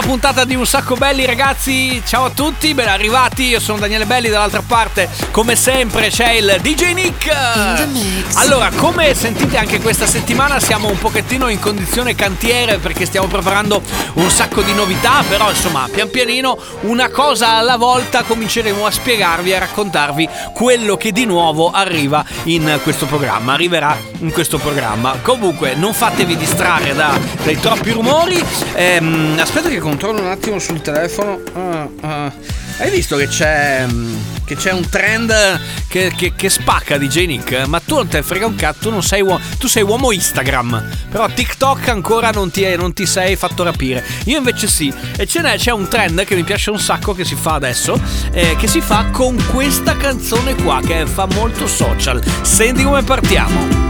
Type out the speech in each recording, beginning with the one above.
nuova puntata di Un Sacco Belli ragazzi, ciao a tutti, ben arrivati, io sono Daniele Belli, dall'altra parte come sempre c'è il DJ Nick. Allora, come sentite anche questa settimana siamo un pochettino in condizione cantiere perché stiamo preparando un sacco di novità, però insomma pian pianino una cosa alla volta cominceremo a spiegarvi e a raccontarvi quello che di nuovo arriva in questo programma, arriverà in questo programma. Comunque non fatevi distrarre da, dai troppi rumori, ehm, aspetta che controllo un attimo sul telefono. Uh, uh. Hai visto che c'è, mm, che c'è un trend che, che, che, spacca di J Nick? Ma tu non te frega un cazzo, tu, sei uomo, tu sei uomo Instagram. Però TikTok ancora non ti, non ti sei fatto rapire. Io invece sì. E ce n'è, c'è un trend che mi piace un sacco che si fa adesso. Eh, che si fa con questa canzone qua che fa molto social. Senti come partiamo.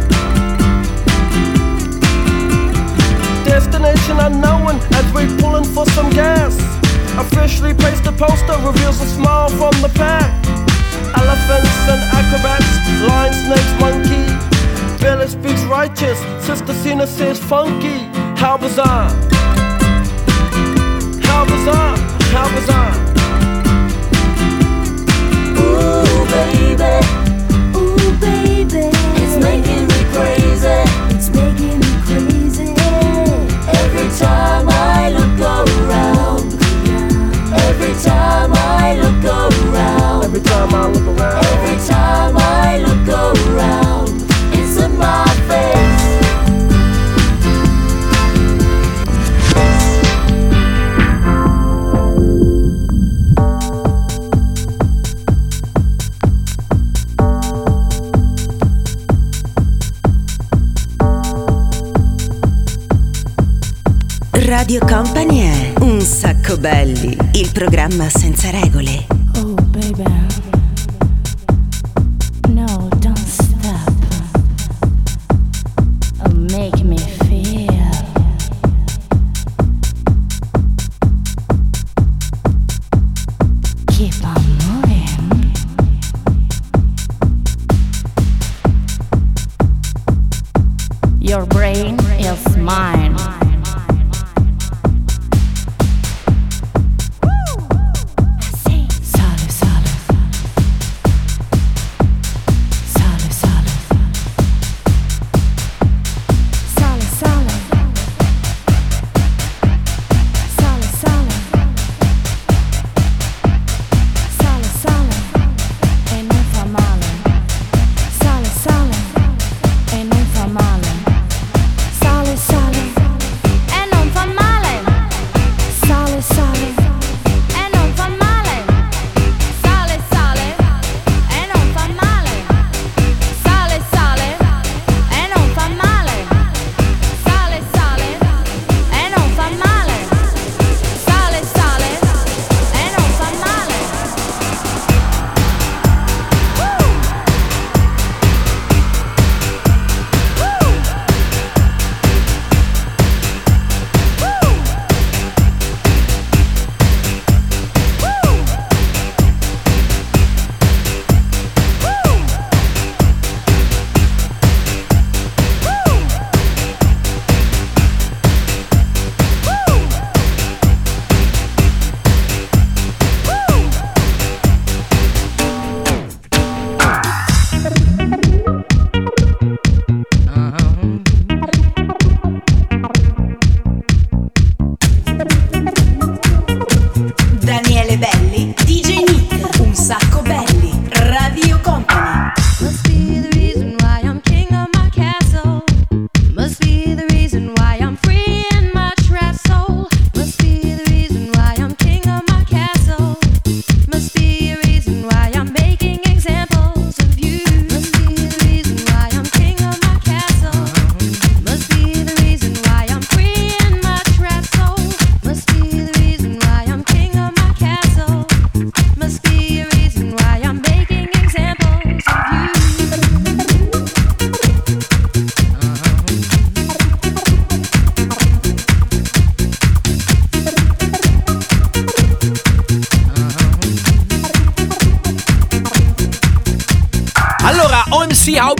Destination unknown as we're pulling for some gas. Officially placed a poster reveals a smile from the pack. Elephants and acrobats, lion, snakes, monkey. Billy speaks righteous, Sister Cena says funky. How bizarre! How bizarre! How bizarre! Every time I look around, every time I look around, it's in my face. Radio Company è Un sacco belli, il programma senza regole.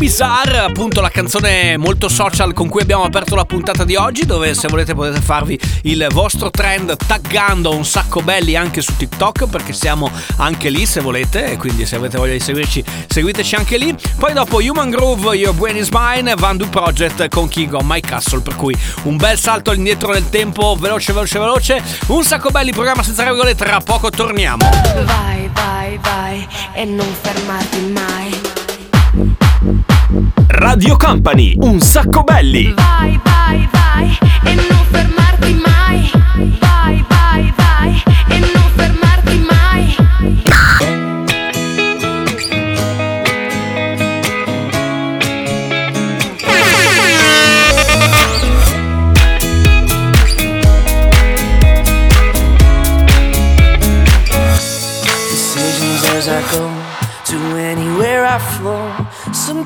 Bizarre, appunto la canzone molto social con cui abbiamo aperto la puntata di oggi, dove se volete potete farvi il vostro trend taggando un sacco belli anche su TikTok, perché siamo anche lì se volete, e quindi se avete voglia di seguirci, seguiteci anche lì. Poi dopo Human Groove, Your Brain is Mine, Van Do Project con King of My Castle, per cui un bel salto indietro nel tempo, veloce, veloce, veloce. Un sacco belli, programma senza regole, tra poco torniamo. Vai, vai, vai e non fermarti mai. Radio Company, un sacco belli. Vai, vai, vai e non fermarti mai. Vai, vai, vai e non fermarti mai. decisions as I go to anywhere I flow.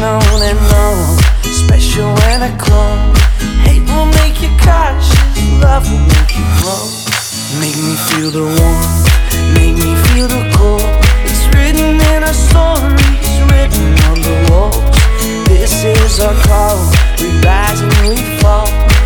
We're and known, special when a clone. Hate will make you cautious, love will make you grow. Make me feel the warmth, make me feel the cold. It's written in our stories, written on the walls. This is our call, we rise and we fall.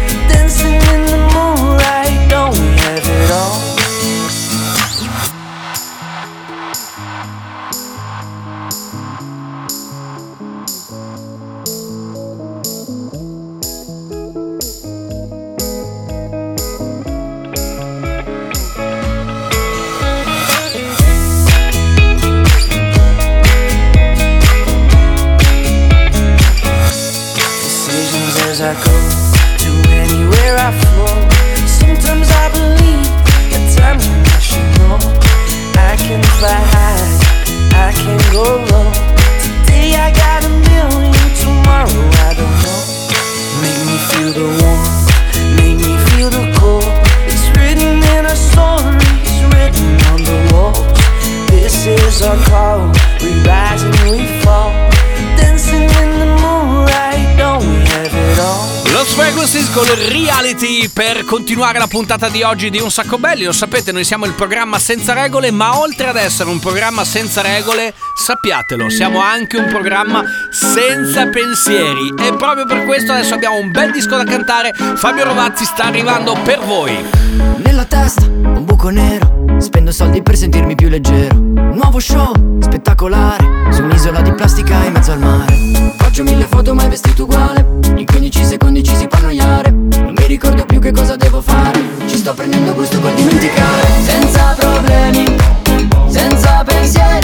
Reality per continuare la puntata di oggi di Un Sacco Belli. Lo sapete, noi siamo il programma senza regole, ma oltre ad essere un programma senza regole, sappiatelo, siamo anche un programma senza pensieri. E proprio per questo adesso abbiamo un bel disco da cantare. Fabio Rovazzi sta arrivando per voi. Nella testa un buco nero Spendo soldi per sentirmi più leggero Nuovo show, spettacolare Su un'isola di plastica in mezzo al mare Faccio mille foto mai vestito uguale In 15 secondi ci si può annoiare ricordo più che cosa devo fare. Ci sto prendendo gusto col dimenticare. Senza problemi Senza pensieri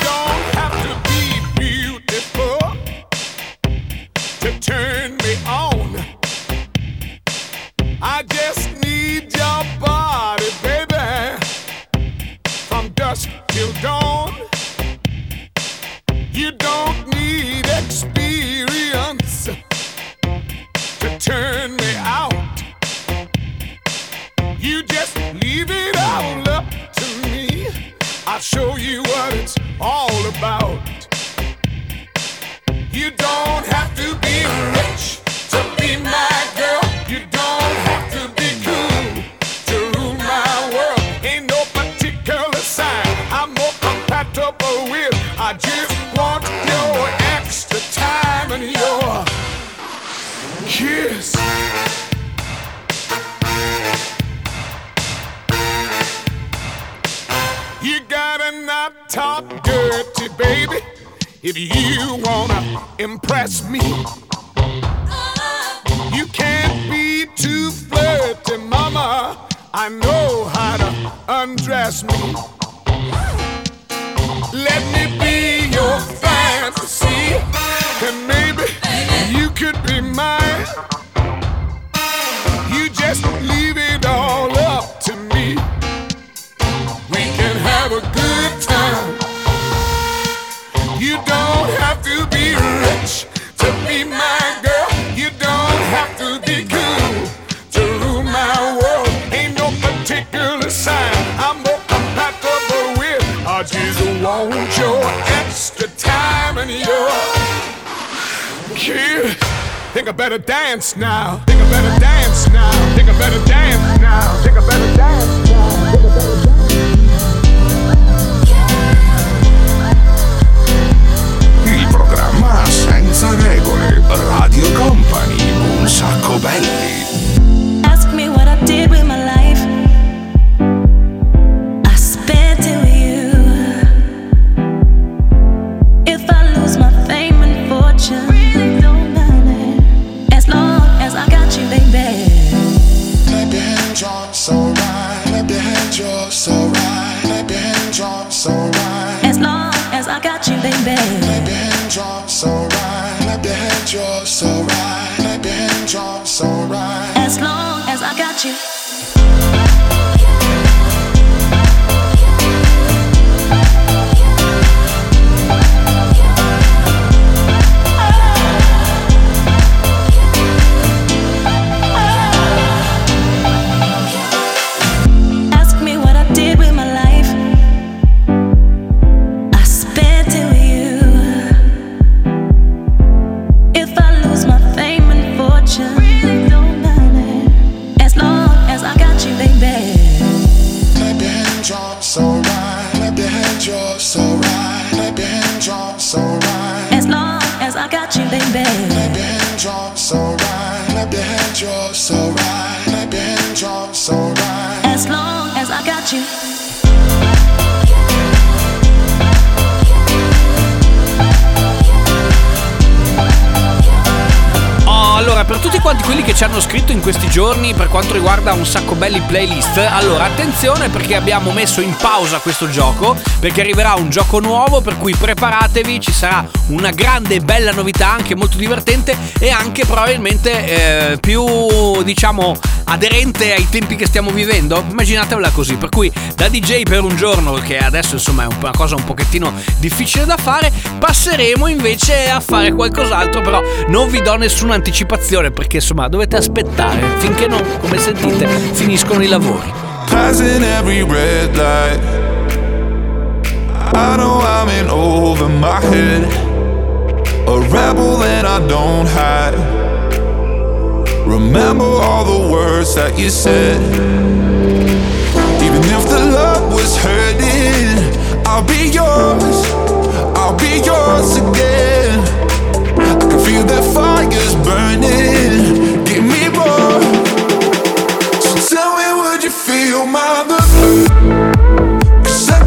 I know how to undress me. Let me be your fantasy, and maybe you could be mine. You just leave kiss. Think I better dance now. Think I better dance now. Think I better dance now. Think I better dance now. Think I better dance. Il programma senza regole. Radio Company. Un sacco belli. Ask me what I did with my so right. Clap your hands, you're so right. Clap your hands, you're so right. As long as I got you. Hanno scritto in questi giorni per quanto riguarda un sacco belli playlist, allora attenzione perché abbiamo messo in pausa questo gioco, perché arriverà un gioco nuovo, per cui preparatevi, ci sarà una grande e bella novità, anche molto divertente e anche probabilmente eh, più, diciamo, aderente ai tempi che stiamo vivendo. Immaginatevela così, per cui da DJ per un giorno, che adesso insomma è un- una cosa un pochettino difficile da fare, passeremo invece a fare qualcos'altro, però non vi do nessuna anticipazione perché insomma dovete aspettare finché non, come sentite, finiscono i lavori. Passing every red light. I know I'm in over my head. A rebel that I don't hide. Remember all the words that you said. Even if the love was hurting, I'll be yours. I'll be yours again. I can feel that fire's burning. Give me more. So tell me, would you feel my love? 'Cause I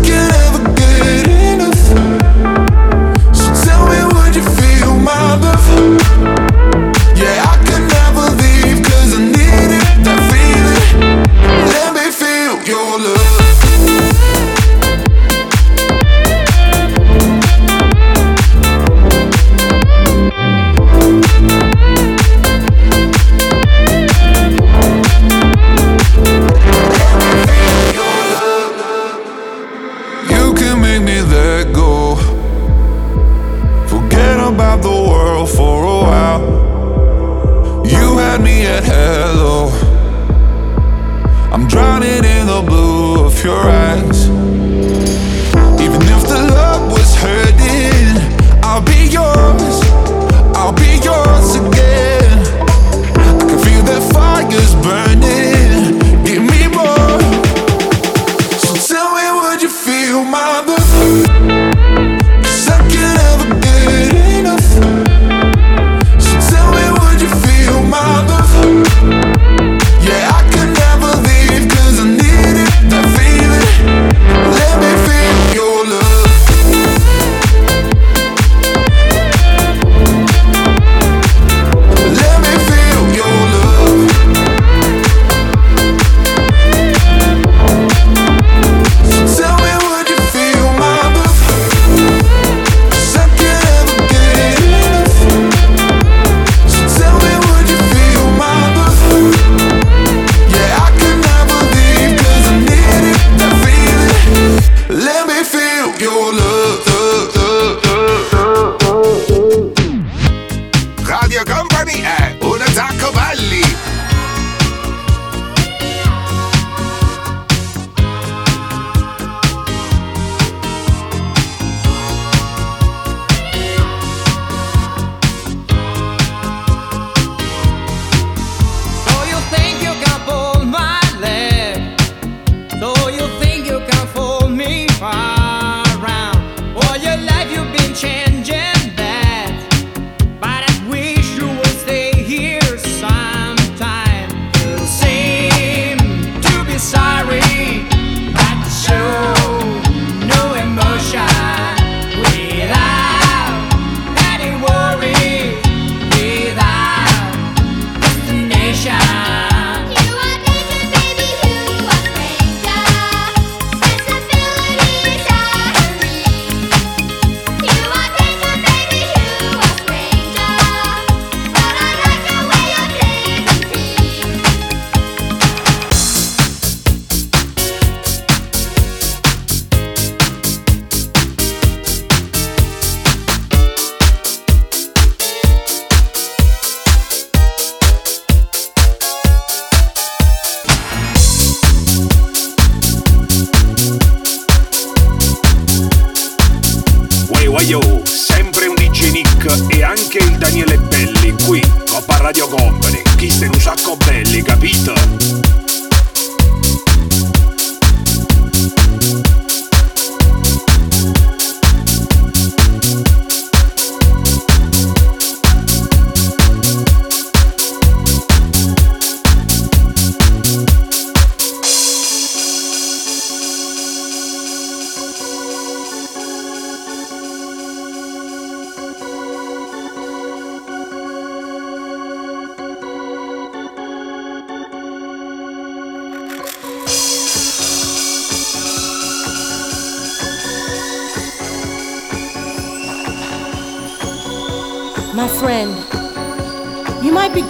you're right.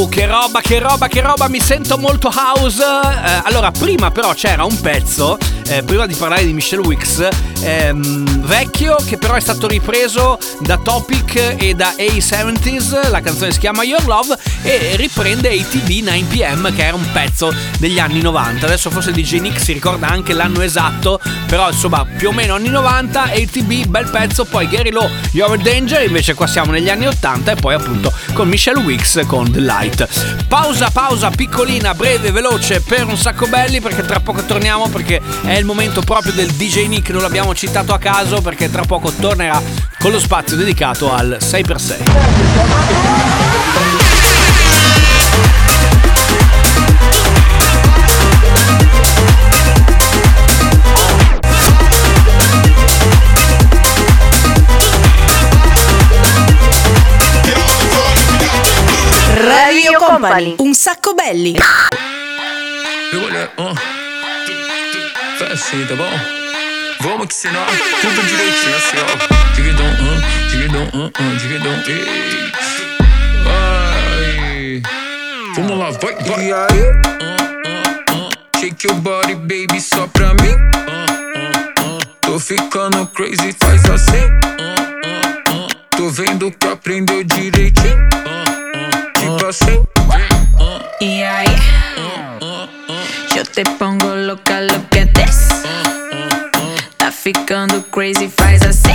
Uh, che roba, che roba, che roba, mi sento molto house. Eh, allora, prima però c'era un pezzo eh, prima di parlare di Michelle Wicks, ehm, vecchio, che però è stato ripreso da Topic e da A70s, la canzone si chiama Your Love, e riprende ATB 9pm, che era un pezzo degli anni 90. Adesso forse DJ Nick si ricorda anche l'anno esatto, però insomma più o meno anni 90, ATB, bel pezzo, poi Gary Lowe, You're a Danger, invece qua siamo negli anni 80 e poi appunto con Michelle Wicks con The Light. Pausa, pausa piccolina, breve, veloce per un sacco belli perché tra poco torniamo perché è il momento proprio del DJ Nick, non l'abbiamo citato a caso perché tra poco tornerà con lo spazio dedicato al 6x6. Radio Company. Un sacco belli. Uh. Fast d'abord Vamos que senão Tudo direitinho assim ó Dividão, uh Dividão, uh, uh Dividão, ei Vai Vamos lá, vai, vai E aí? Uh, uh, uh. Shake your body, baby, só pra mim uh, uh, uh. Tô ficando crazy, faz assim uh, uh, uh. Tô vendo que aprendeu direitinho Tipo assim ahí yo te pongo loca, look at this. Tá ficando crazy, faz assim.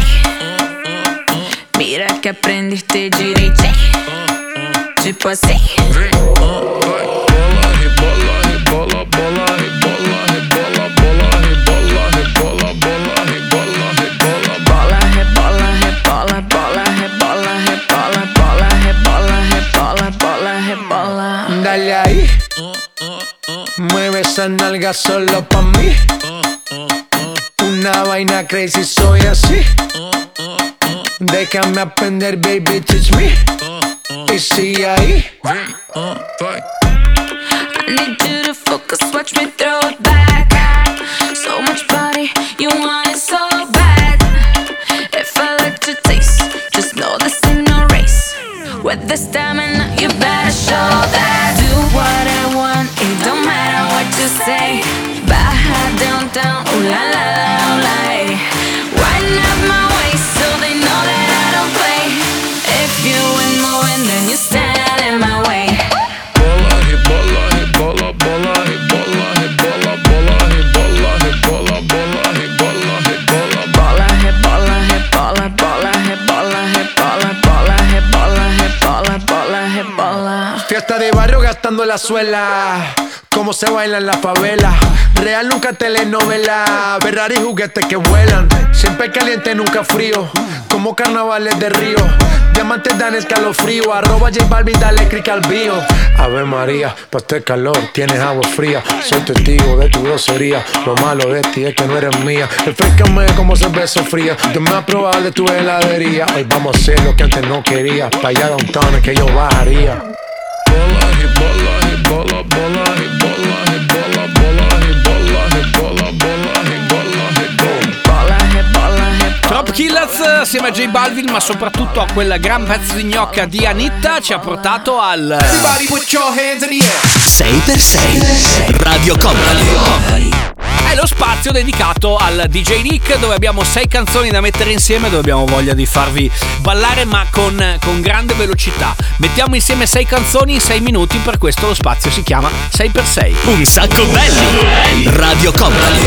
Mira que aprendiste direitinho. Tipo assim. Esa nalga solo pa' mí. Una vaina crazy, soy así. Déjame aprender, baby, teach me. Y sigue ahí. I need you to focus, watch me throw it back. So much body, you want it so bad. If I like your taste, just know this ain't no race. With the stamina, de barrio gastando la suela. Cómo se baila en la favela. Real nunca telenovela. Ferrari juguetes que vuelan. Siempre caliente, nunca frío. Como carnavales de río. Diamantes dan escalofrío. Arroba J Balvin, dale click al bio. Ave María, pa' este calor tienes agua fría. Soy testigo de tu grosería. Lo malo de ti es que no eres mía. Refrescame como cerveza fría. Yo me probado de tu heladería. Hoy vamos a hacer lo que antes no quería. Pa' allá downtown es que yo bajaría. Killers assieme a J Balvin, ma soprattutto a quel gran pezzo di gnocca di Anitta ci ha portato al Everybody put your hands in the air. 6x6 Radio Company è lo spazio dedicato al DJ Nick dove abbiamo sei canzoni da mettere insieme dove abbiamo voglia di farvi ballare ma con, con grande velocità. Mettiamo insieme sei canzoni in sei minuti, per questo lo spazio si chiama 6x6. Un sacco belli Radio Company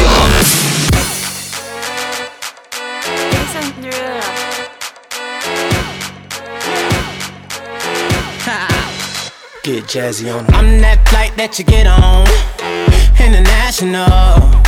Get jazzy on. I'm that flight that you get on. International.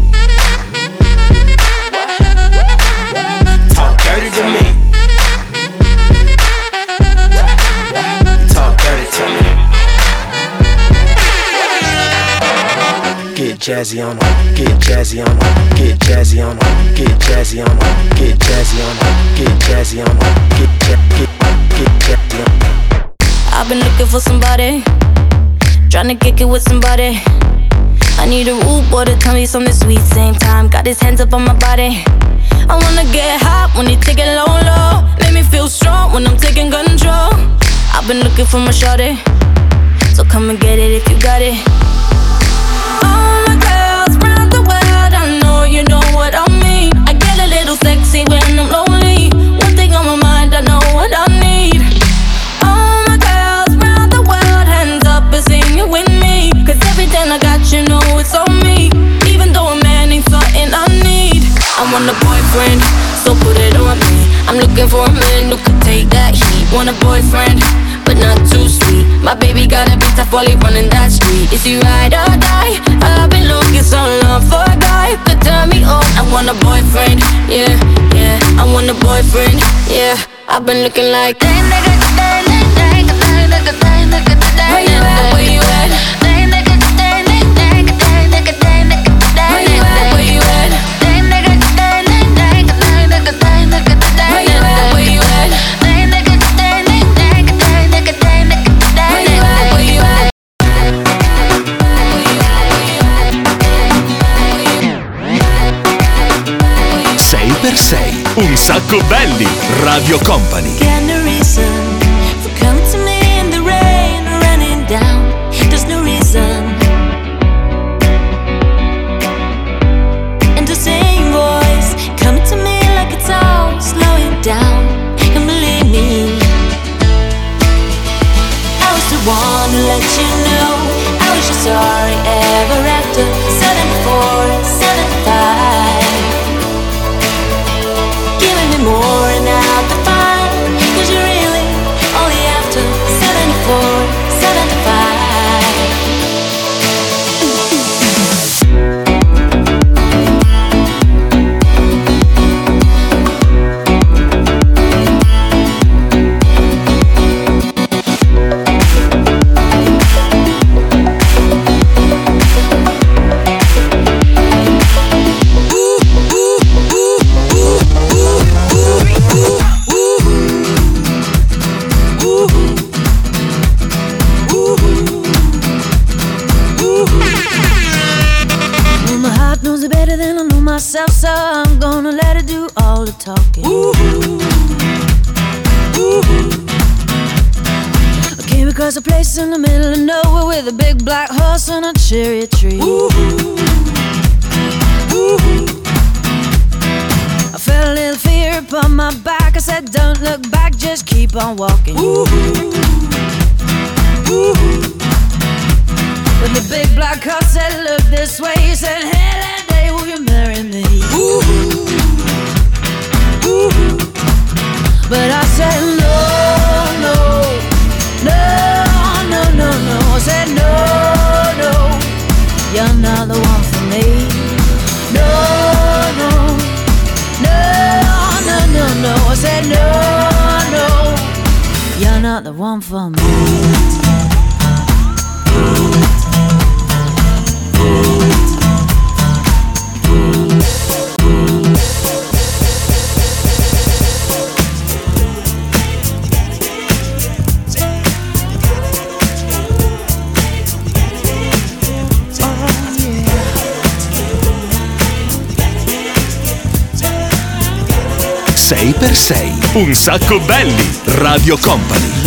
Jazzy on get jazzy on get jazzy on get jazzy on get jazzy on get jazzy on get get get jazzy on. I've been looking for somebody, trying to kick it with somebody. I need a root boy to tell me something sweet. Same time, got his hands up on my body. I wanna get hot when he take it low, low. Make me feel strong when I'm taking control. I've been looking for my shorty, so come and get it if you got it. You know what I mean. I get a little sexy when I'm lonely. One thing on my mind, I know what I need. All my girls round the world, hands up and sing it with me. Cause everything I got, you know it's on me. Even though a man ain't something I need. I want a boyfriend, so put it on me. I'm looking for a man who could take that heat. Want a boyfriend, but not too sweet. My baby gotta be tough while he running that street. Is he ride or die? I've been looking so long for guy could turn me on. I want a boyfriend, yeah, yeah. I want a boyfriend, yeah. I've been looking like. Where you at? Where you at? Sacco belli Radio Company not the one for me. Per sei. Un sacco belli. Radio Company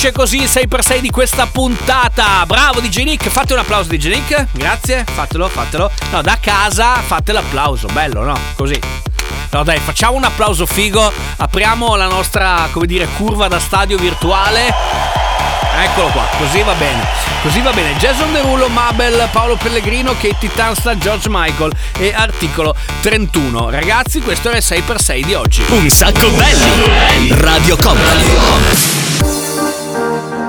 finisce così il 6x6 di questa puntata. Bravo DJ Nick, fate un applauso DJ Nick. Grazie, fatelo, fatelo. No, da casa fate l'applauso, bello, no? Così. No dai, facciamo un applauso figo, apriamo la nostra, come dire, curva da stadio virtuale. Eccolo qua, così va bene. Così va bene. Jason Derulo, Mabel, Paolo Pellegrino, Katie Tansta, George Michael e articolo 31. Ragazzi, questo era il 6x6 di oggi. Un sacco belli! Radio Company. Thank you.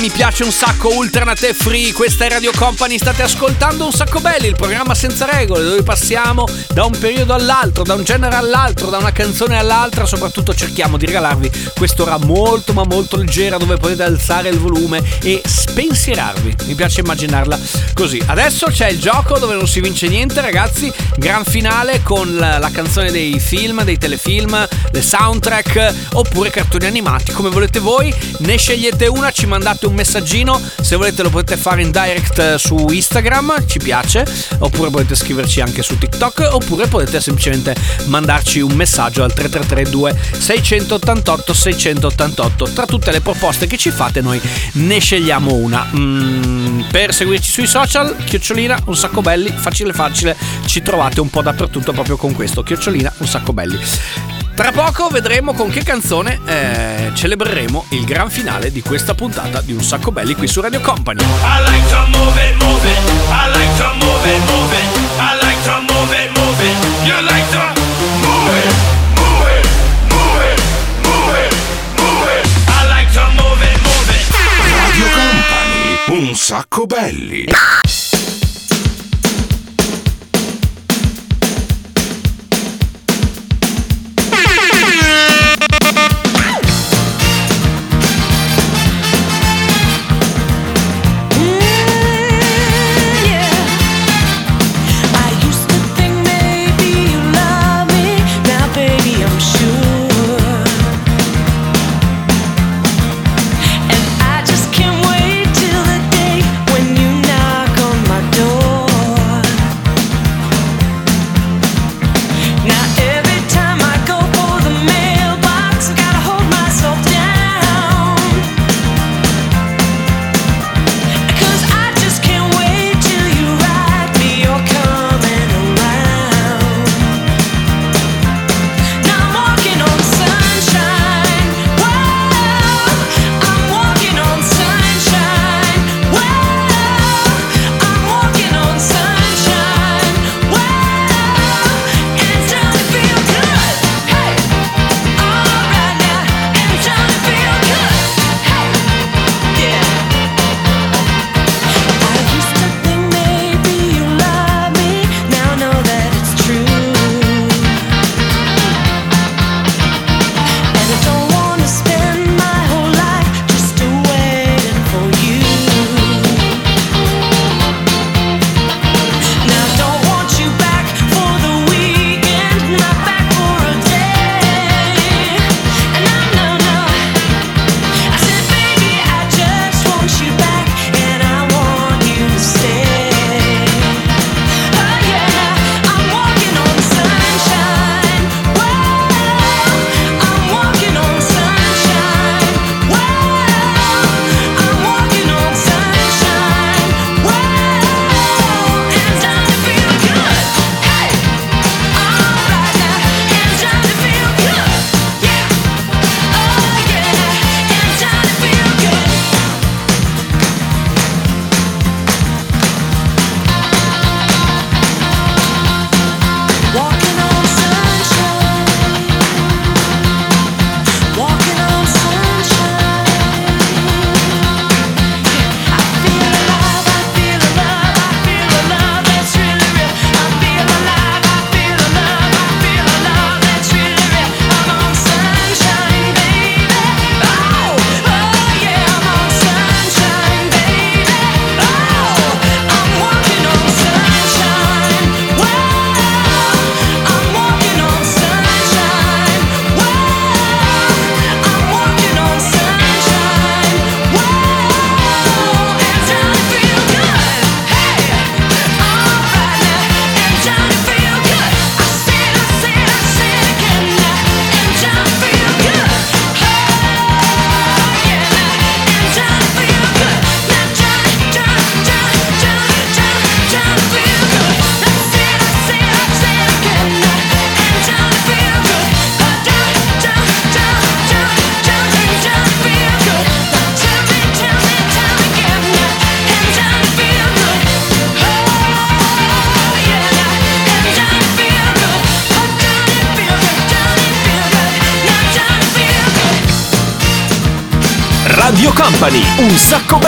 Mi piace un sacco, Ultranate Free, questa è Radio Company, state ascoltando un sacco belli, il programma senza regole, dove passiamo da un periodo all'altro, da un genere all'altro, da una canzone all'altra, soprattutto cerchiamo di regalarvi quest'ora molto ma molto leggera dove potete alzare il volume e spensierarvi. Mi piace immaginarla così. Adesso c'è il gioco dove non si vince niente, ragazzi, gran finale con la, la canzone dei film, dei telefilm, le soundtrack oppure cartoni animati, come volete voi. Ne scegliete una, ci mandate un messaggino, se volete lo potete fare in direct eh, su Instagram, ci piace, oppure potete scriverci anche su TikTok, oppure potete semplicemente mandarci un messaggio al 3332 688 688. Tra tutte le proposte che ci fate noi ne scegliamo una. Mm, per seguirci sui social, chiocciolina, un sacco belli, facile facile, ci trovate un po' dappertutto proprio con questo, chiocciolina, un sacco belli. Tra poco vedremo con che canzone eh, celebreremo il gran finale di questa puntata di Un Sacco Belli qui su Radio Company. I like to move it, move it. I like to move it, move it. I like to move it, move it. You like to move it, move it, move it, move it, move it. I like to move it, move it. Radio Company, un sacco belli.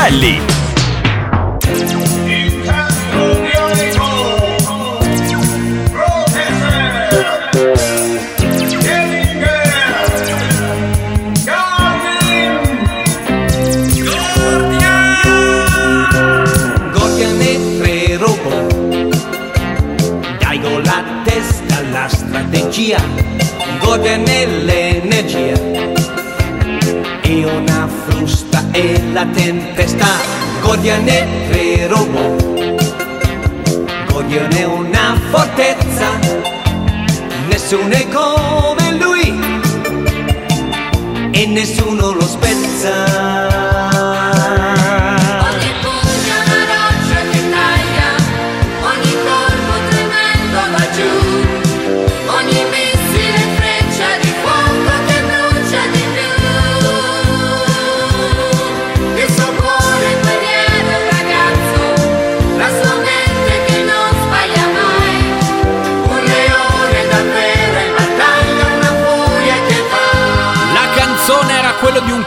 Sacco belli. Gordian e tre robot Daigo la testa alla strategia la tempesta Gordian e tre robot Gordian è una fortezza Nessuno è come lui E nessuno lo spezza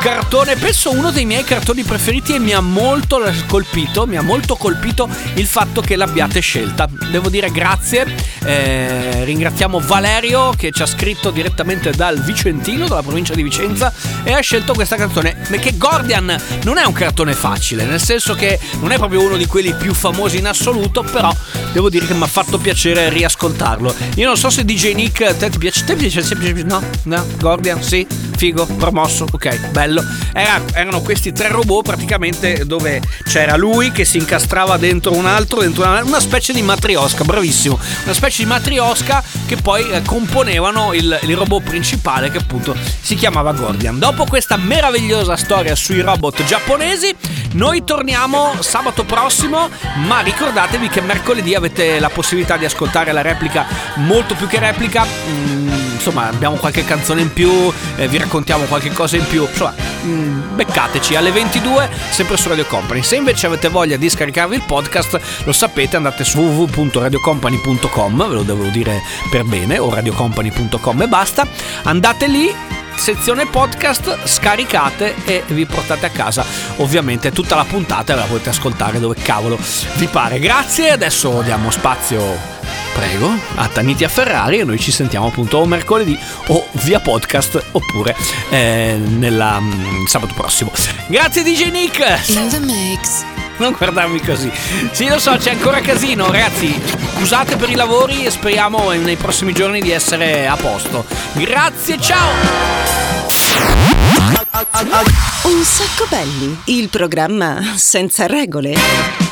cartone, penso uno dei miei cartoni preferiti e mi ha molto colpito, mi ha molto colpito il fatto che l'abbiate scelta. Devo dire grazie, eh, ringraziamo Valerio che ci ha scritto direttamente dal Vicentino, dalla provincia di Vicenza e ha scelto questa canzone. Perché Gordian non è un cartone facile, nel senso che non è proprio uno di quelli più famosi in assoluto, però devo dire che mi ha fatto piacere riascoltarlo. Io non so se DJ Nick te ti piace, te piace no? No? Gordian? Sì? Figo, promosso, ok, bello. Era- erano questi tre robot praticamente dove c'era lui che si incastrava dentro un altro, dentro una, una specie di matriosca, bravissimo. Una specie di matriosca che poi eh, componevano il, il robot principale che appunto si chiamava Gordian. Dopo questa meravigliosa storia sui robot giapponesi, noi torniamo sabato prossimo, ma ricordatevi che mercoledì avete la possibilità di ascoltare la replica, molto più che replica. mm, insomma, abbiamo qualche canzone in più, eh, vi raccontiamo qualche cosa in più. Insomma, mm, beccateci alle 22, sempre su Radio Company. Se invece avete voglia di scaricarvi il podcast, lo sapete, andate su www.radiocompany.com, ve lo devo dire per bene, o radiocompany.com e basta. Andate lì, sezione podcast, scaricate e vi portate a casa ovviamente tutta la puntata la potete ascoltare dove cavolo vi pare. Grazie, adesso diamo spazio. Prego, a Taniti a Ferrari e noi ci sentiamo appunto o mercoledì o via podcast oppure eh, nella, mm, sabato prossimo. Grazie DJ Nick! In the mix. Non guardarmi così. Sì, lo so, c'è ancora casino, ragazzi. Scusate per i lavori e speriamo nei prossimi giorni di essere a posto. Grazie, ciao! Un sacco belli, il programma senza regole.